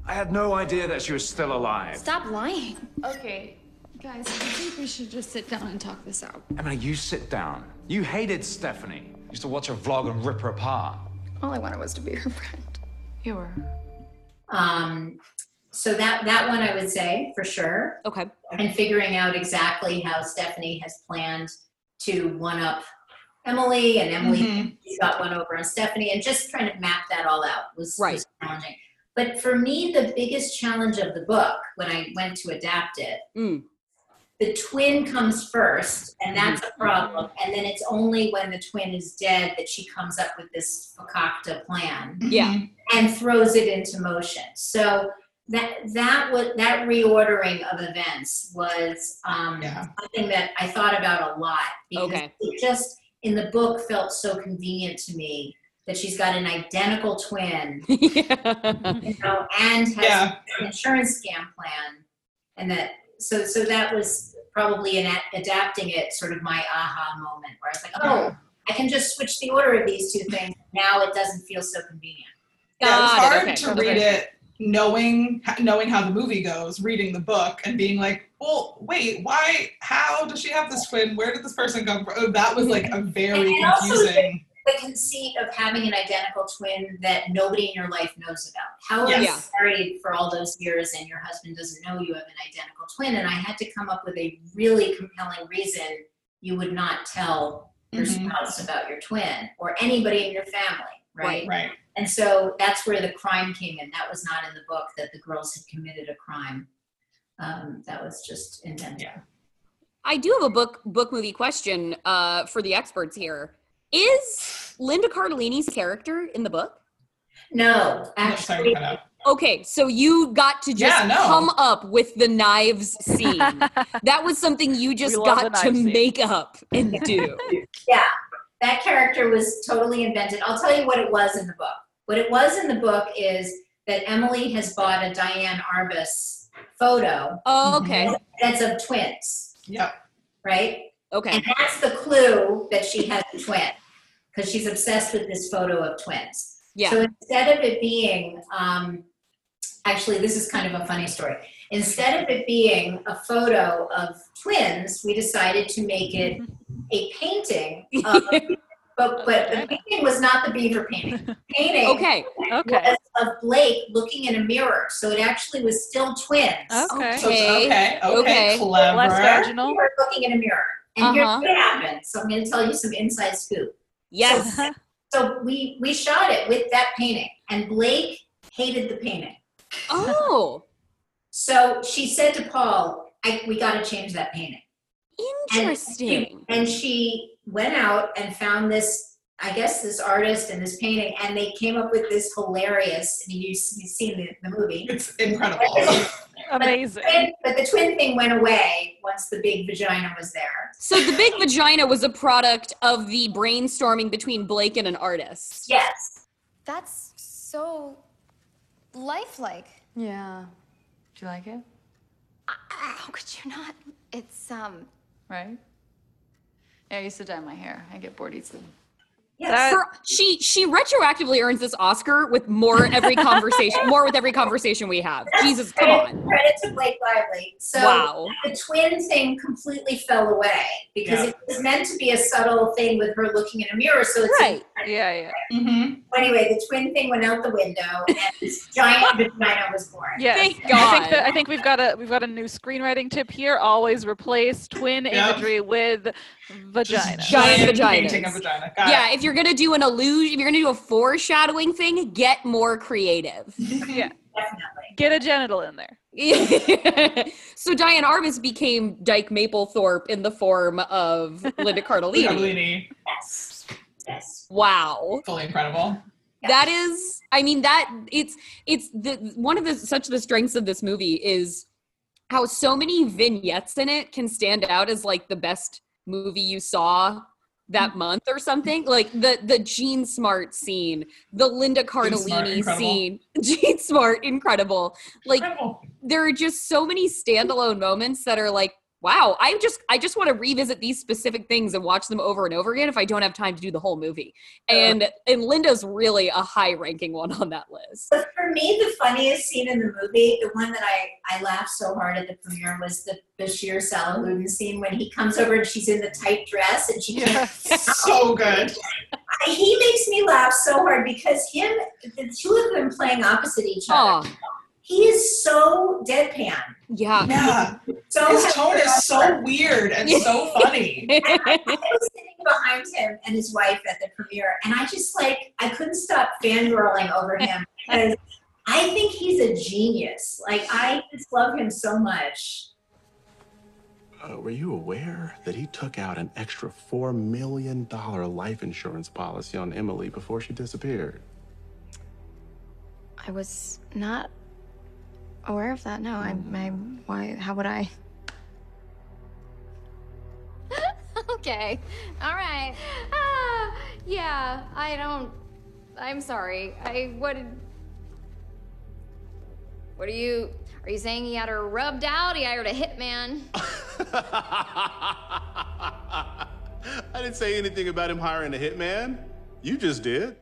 I had no idea that she was still alive. Stop lying. Okay, guys, I think we should just sit down and talk this out. Emily, you sit down. You hated Stephanie. You used to watch her vlog and rip her apart. All I wanted was to be her friend. You were. Um, so that that one I would say for sure, okay and figuring out exactly how Stephanie has planned to one up Emily, and Emily Mhm. got one over on Stephanie, and just trying to map that all out was, Right. was challenging. But for me, the biggest challenge of the book when I went to adapt it, Mm. the twin comes first, and that's a problem. And then it's only when the twin is dead that she comes up with this fakakta plan Yeah. And throws it into motion. So that that was that reordering of events was um, Yeah. something that I thought about a lot because Okay. it just in the book felt so convenient to me that she's got an identical twin, yeah. you know, and has Yeah. an insurance scam plan, and that so so that was probably in a- adapting it sort of my aha moment where I was like, oh, I can just switch the order of these two things. Now it doesn't feel so convenient. Yeah, it was it, hard okay. to read it knowing knowing how the movie goes, reading the book and being like, well, wait, why? How does she have this twin? Where did this person come from? Oh, that was like a very And confusing. the conceit of having an identical twin that nobody in your life knows about. How are Yes. you married for all those years and your husband doesn't know you have an identical twin? And I had to come up with a really compelling reason you would not tell your Mhm. spouse about your twin or anybody in your family, right? Right. And so that's where the crime came in. That was not in the book that the girls had committed a crime. Um, that was just invented. Yeah. I do have a book book movie question uh, for the experts here. Is Linda Cardellini's character in the book? No, actually, you find out. Okay, so you got to just Yeah, no. come up with the knives scene. that was something you just We got to knife scene. make up and do. yeah, that character was totally invented. I'll tell you what it was in the book. What it was in the book is that Emily has bought a Diane Arbus photo Oh, okay. that's of twins, Yep. right? Okay. And that's the clue that she has a twin because she's obsessed with this photo of twins. Yeah. So instead of it being, um, actually, this is kind of a funny story. Instead of it being a photo of twins, we decided to make it a painting. Of, but but the painting was not the beaver painting. Painting Okay. Okay. was of Blake looking in a mirror, so it actually was still twins. Okay. So Okay. okay. Okay. Okay. Clever. Less vaginal. We were looking in a mirror, and Uh-huh. here's what happened. So I'm going to tell you some inside scoop. Yes. So we we shot it with that painting, and Blake hated the painting. Oh, So she said to Paul, I, "We got to change that painting." interesting. And she went out and found this, I guess, this artist and this painting, and they came up with this hilarious. I mean, you, you've seen the, the movie. It's incredible. Amazing. Twin- But the twin thing went away once the big vagina was there. So the big vagina was a product of the brainstorming between Blake and an artist. Yes. That's so lifelike. Yeah. Do you like it? How could you not? It's um. Right? Yeah, I used to dye my hair. I get bored easily. Yes. For, she she retroactively earns this Oscar with more every conversation, more with every conversation we have. Jesus, come Credit- on! Credit to Blake Lively. So Wow. the twin thing completely fell away because Yeah. it was meant to be a subtle thing with her looking in a mirror. So it's Right. Yeah, yeah. hmm anyway, the twin thing went out the window, and this giant vagina was born. Yes. Thank I think God. that I think we've got a we've got a new screenwriting tip here. Always replace twin Yeah. imagery with vagina. Just Giant vaginas. vagina. Got Yeah, if you're gonna do an illusion, if you're gonna do a foreshadowing thing, get more creative. yeah. Definitely. Get a genital in there. so Diane Arbus became Dyke Mapplethorpe in the form of Linda it. Cardellini. Cardellini, Yes. Yes. Wow. fully incredible. that is i mean that it's it's the one of the such the strengths of this movie is how so many vignettes in it can stand out as like the best movie you saw that Mm-hmm. month or something like the the Jean Smart scene, the Linda Cardellini incredible. scene, Jean Smart, incredible. Like Incredible. there are just so many standalone moments that are like wow i just i just want to revisit these specific things and watch them over and over again if i don't have time to do the whole movie. Oh. And and linda's really a high ranking one on that list. But for me, the funniest scene in the movie, the one that I, I laughed so hard at the premiere was the Bashir Salahuddin scene when he comes over and she's in the tight dress and she can't. So good. He makes me laugh so hard because him, the two of them playing opposite each other, oh he is so deadpan. yeah Yeah. So His tone is so weird and so funny. I was sitting behind him and his wife at the premiere, and I just like I couldn't stop fangirling over him because I think he's a genius. Like I just love him so much. Uh, were you aware that he took out an extra $4 million life insurance policy on Emily before she disappeared? I was not aware of that. No, I, I why? How would I? okay. All right. Ah, yeah, I don't. I'm sorry. I what? did- What are you? Are you saying he had her rubbed out? He hired a hitman. I didn't say anything about him hiring a hitman. You just did.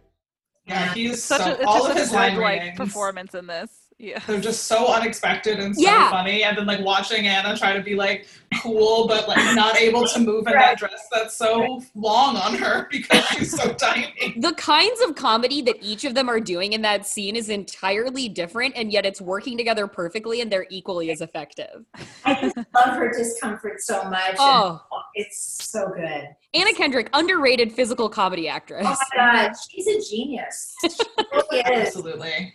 Yeah, he's such so, a it's all just of a his line like performance in this. Yeah. They're just so unexpected and so Yeah. funny. And then like watching Anna try to be like cool, but like not able to move in Right. that dress that's so long on her because she's so tiny. the kinds of comedy that each of them are doing in that scene is entirely different and yet it's working together perfectly and they're equally as effective I just love her discomfort so much. and oh it's so good. anna kendrick underrated physical comedy actress Oh my god, she's a genius. She really is. Absolutely.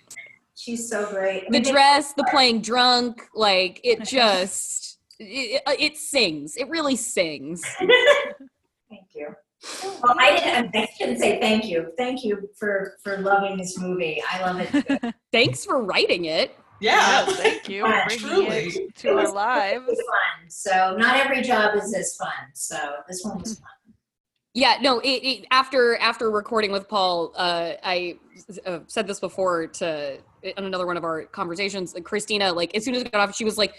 She's so great. I the mean, they- dress the playing drunk like it just it, it sings it really sings Thank you. Well, I didn't. I shouldn't say thank you. Thank you for for loving this movie. I love it. too. thanks for writing it Yeah. Yes, thank you Yeah, truly. it It to was- our lives. It was fun. So not every job is as fun. So this one was fun. Yeah, no. It, it, after after recording with Paul, uh, I uh, said this before to on another one of our conversations. Like Christina, like as soon as we got off, she was like,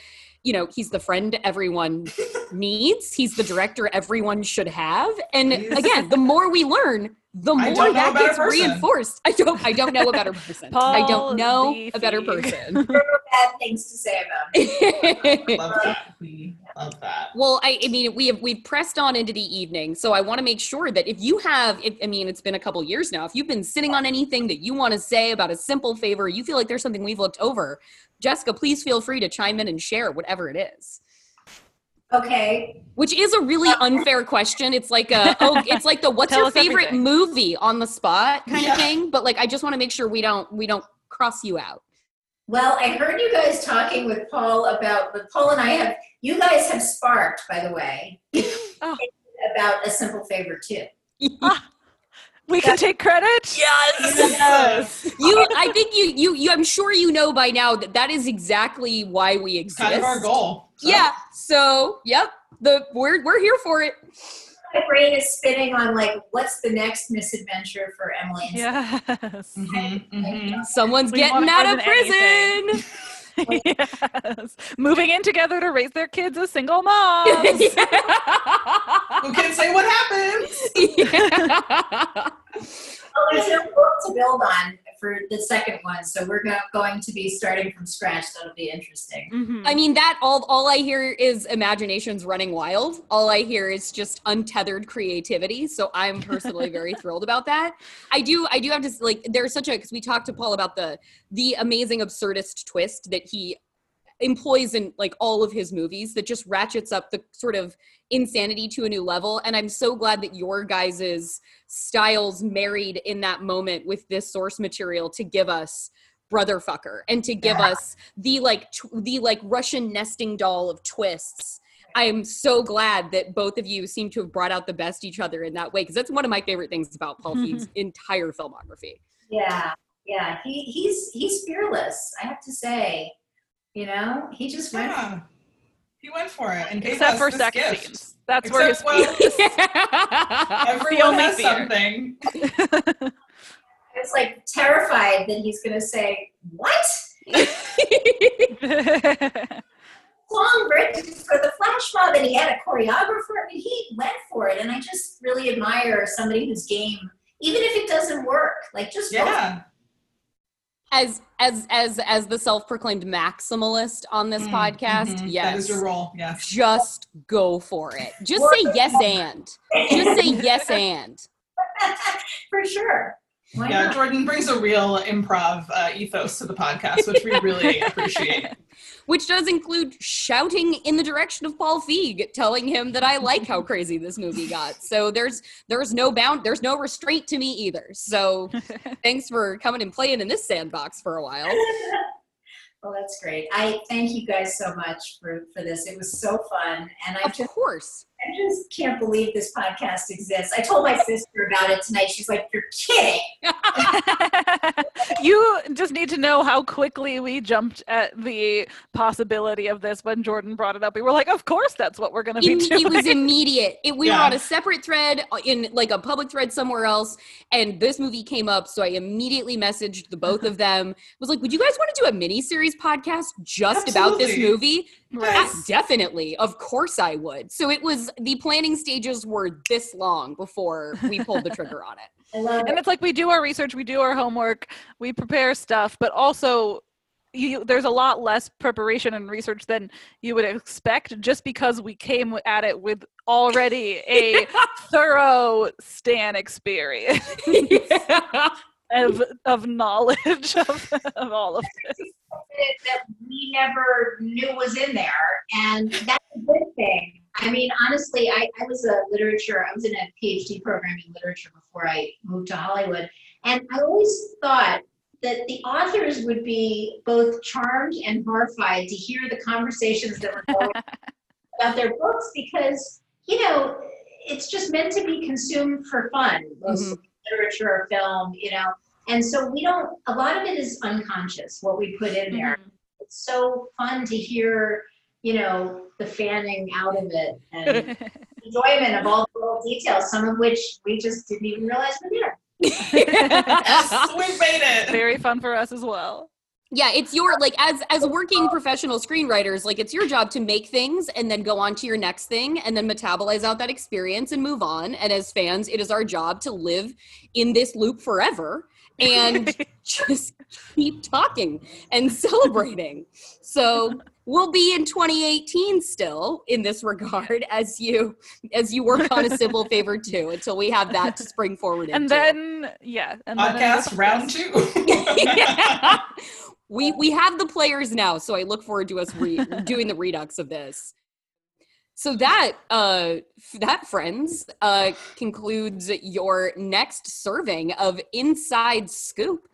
you know, he's the friend everyone needs. He's the director everyone should have. And He's- again, the more we learn, the more don't know a that gets person. reinforced. I don't. I don't know a better person. I don't know the a better person. There are bad things to say about it. Love that. We love that. Well, I, I mean, we have we've pressed on into the evening, so I want to make sure that if you have, if, I mean, it's been a couple years now. If you've been sitting on anything that you want to say about a simple favor, you feel like there's something we've looked over, Jessica, please feel free to chime in and share whatever it is. Okay. Which is a really unfair question. It's like a oh, it's like the what's your favorite everything. movie on the spot kind Yeah. of thing. But like, I just want to make sure we don't we don't cross you out. Well, I heard you guys talking with Paul about, but Paul and I have, you guys have sparked, by the way, Oh. about a simple favor too. Ah, we can take credit. Yes. yes. You, I think you, you, you, I'm sure you know by now that that is exactly why we exist. kind of our goal. So. Yeah. So, yep. The we're we're here for it. My brain is spinning on like, what's the next misadventure for Emily? and Yes. Mhm, mhm. Someone's We getting out of than prison. yes. Moving in together to raise their kids as single moms. Who can say what happens? Yeah. Well, there's no book to build on for the second one, so we're go- going to be starting from scratch. That'll be interesting. Mhm. I mean that all all I hear is imaginations running wild. All I hear is just untethered creativity. So I'm personally very thrilled about that. I do I do have to like there's such a because we talked to Paul about the the amazing absurdist twist that he employs in like all of his movies that just ratchets up the sort of insanity to a new level and i'm so glad that your guys's styles married in that moment with this source material to give us brother fucker and to give Yeah. us the like tw- the like russian nesting doll of twists i am so glad that both of you seem to have brought out the best each other in that way because that's one of my favorite things about paul feig's entire filmography Yeah, yeah. He he's he's fearless. I have to say, you know, he just went. Yeah. He went for it and gave Except us for this sex gift. scenes. That's where his Except, well, everyone only has fear. something. I was like terrified that he's going to say what song written for the flash mob, and he had a choreographer. I mean, he went for it, and I just really admire somebody who's game, even if it doesn't work. Like just go Yeah. As as as as the self-proclaimed maximalist on this Mm, podcast mhm. yes That is your role. Yes. just go for it just say yes and just say yes and for sure. Why Yeah, not? Jordan brings a real improv uh, ethos to the podcast, which we really appreciate. which does include shouting in the direction of Paul Feig, telling him that I like how crazy this movie got. So there's there's no bound, there's no restraint to me either. So thanks for coming and playing in this sandbox for a while. Well, that's great. I thank you guys so much for, for this. It was so fun. And I Of just, course. I just can't believe this podcast exists. I told my sister about it tonight. She's like, You're kidding. you just need to know how quickly we jumped at the possibility of this when Jordan brought it up. We were like, of course, that's what we're going to be Im- doing. it was immediate. It, we were on a separate thread uh, in like a public thread somewhere else, and this movie came up. So I immediately messaged the both of them. Was like, "Would you guys want to do a mini series podcast just about this movie?" Yes. Ah, definitely, of course I would. So it was the planning stages were this long before we pulled the trigger on it. I love and it's like we do our research, we do our homework, we prepare stuff, but also you, there's a lot less preparation and research than you would expect just because we came at it with already a thorough stan experience of, of knowledge of, of all of this that that we never knew was in there, and that's a good thing. I mean, honestly, I, I was a literature, I was in a PhD program in literature before I moved to Hollywood, and I always thought that the authors would be both charmed and horrified to hear the conversations that were going about their books because, you know, it's just meant to be consumed for fun, most Mhm. literature or film, you know. And so we don't, a lot of it is unconscious, what we put in there. Mm-hmm. It's so fun to hear, you know, the fanning out of it and enjoyment of all the little details, some of which we just didn't even realize were there. yes, we made it. very fun for us as well yeah it's your like as as working professional screenwriters like it's your job to make things and then go on to your next thing and then metabolize out that experience and move on and as fans it is our job to live in this loop forever and just keep talking and celebrating so we'll be in 2018 still in this regard as you as you work on a civil favor too until we have that to spring forward and into. then yeah and then Podcast round two. we we have the players now, so I look forward to us re- doing the redux of this. So that uh that friends uh concludes your next serving of inside scoop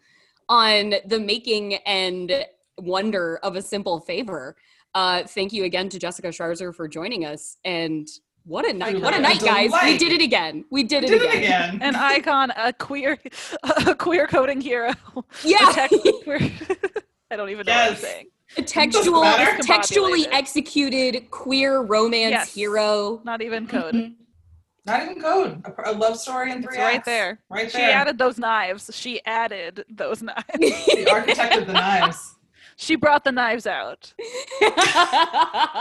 on the making and wonder of a simple favor. Uh thank you again to Jessica Sharzer for joining us and what a night what a night guys. We did it again. We did it Did it again, again. an icon a queer a queer coding hero. Yeah. A tech- queer- i don't even know what i'm saying a textual textually executed queer romance Yes. hero not even code Mhm. Not even code. A, a love story in it's three right there Right there. she added those knives she added those knives the architect of the knives. she brought the knives out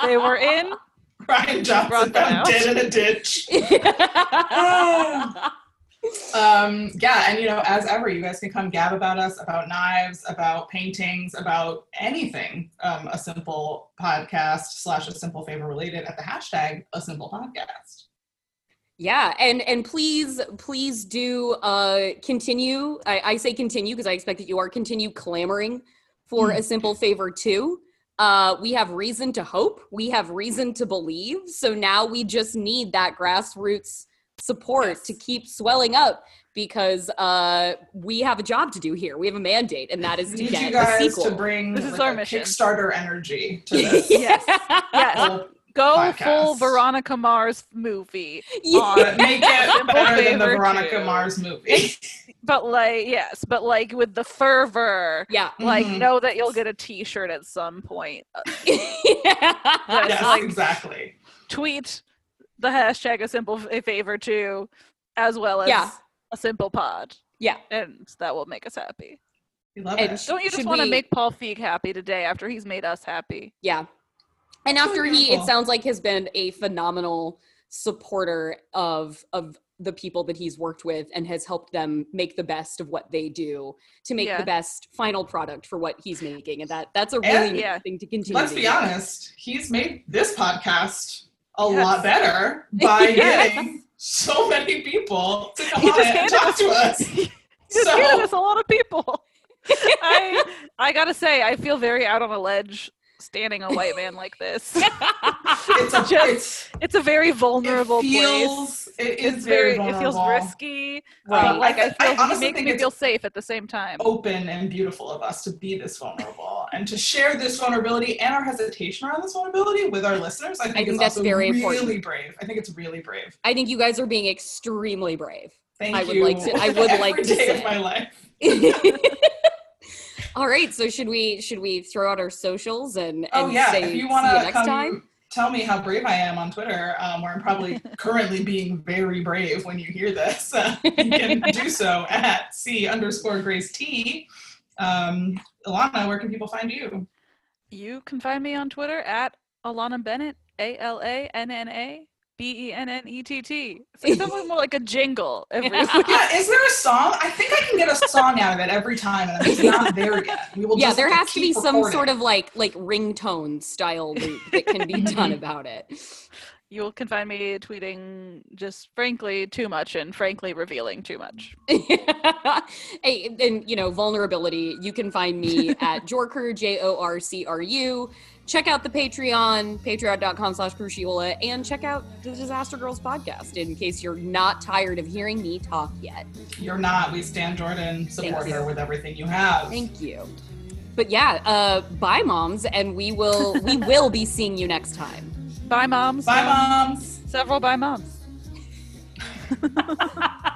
they were in Rian Johnson Brought found dead in a ditch. Um, yeah, and you know, as ever, you guys can come gab about us, about knives, about paintings, about anything. Um, a simple podcast slash a simple favor related at the hashtag a simple podcast. yeah and and please please do uh continue i, I say continue because i expect that you are continue clamoring for Mm. a simple favor too uh we have reason to hope we have reason to believe so now we just need that grassroots support Yes. to keep swelling up because uh we have a job to do here we have a mandate and that is to get you a sequel to bring This is like, our mission. Kickstarter energy to this. yes yes whole go podcast. full veronica mars movie Yeah. But make it better than the Veronica too. Mars movie. but like yes but like with the fervor yeah like Mhm. know that you'll get a t-shirt at some point Uh, yeah. yes, like- exactly. tweet the hashtag a simple f- favor too as well as Yeah. a simple pod yeah and that will make us happy We love And it. don't you just want to we- make paul feig happy today after he's made us happy Yeah. And after really he, it sounds like has been a phenomenal supporter of of the people that he's worked with and has helped them make the best of what they do to make Yeah. the best final product for what he's making. And that that's a And- really Yeah. thing to continue. Let's to be do. honest, he's made this podcast a Yes. lot better by Yes. getting so many people to come on and talk us- to us. He just So us a lot of people i i gotta say i feel very out on a ledge standing a white man like this it's a Just- it's, it's a very vulnerable it place feels it is it's very, very, it feels risky Right. but like i, I- I feel he honestly makes think me it's- feel safe at the same time open and beautiful of us to be this vulnerable and to share this vulnerability and our hesitation around this vulnerability with our listeners. I think, think that's also very really important. brave. I think it's really brave. I think you guys are being extremely brave. Thank I would you. like to- I would Every like to day of say. my life. All right, so should we should we throw out our socials and, and Oh yeah, say if you see want you to next come time? tell me how brave I am on Twitter, um, where I'm probably currently being very brave when you hear this, uh, you can do so at c underscore Grace T. Um, Alanna, where can people find you? You can find me on Twitter at Alanna Bennett, A L A N N A B E N N E T T. Say something more like a jingle every week. Yeah, is there a song? I think I can get a song out of it every time, and it's not there yet. We will yeah, there has to be keep some recording. sort of like like ringtone style loop that can be done about it. You can find me tweeting just frankly too much and frankly revealing too much. hey, and you know, vulnerability. You can find me at JorCru J O R C R U. Check out the Patreon, patreon.com slash Crucchiola, and check out the Disaster Girls podcast in case you're not tired of hearing me talk yet. You're not. We stand Jordan. Support her with everything you have. Thank you. But yeah, uh, bye moms, and we will we will be seeing you next time. Bye, moms. Bye, moms. Several bye, moms.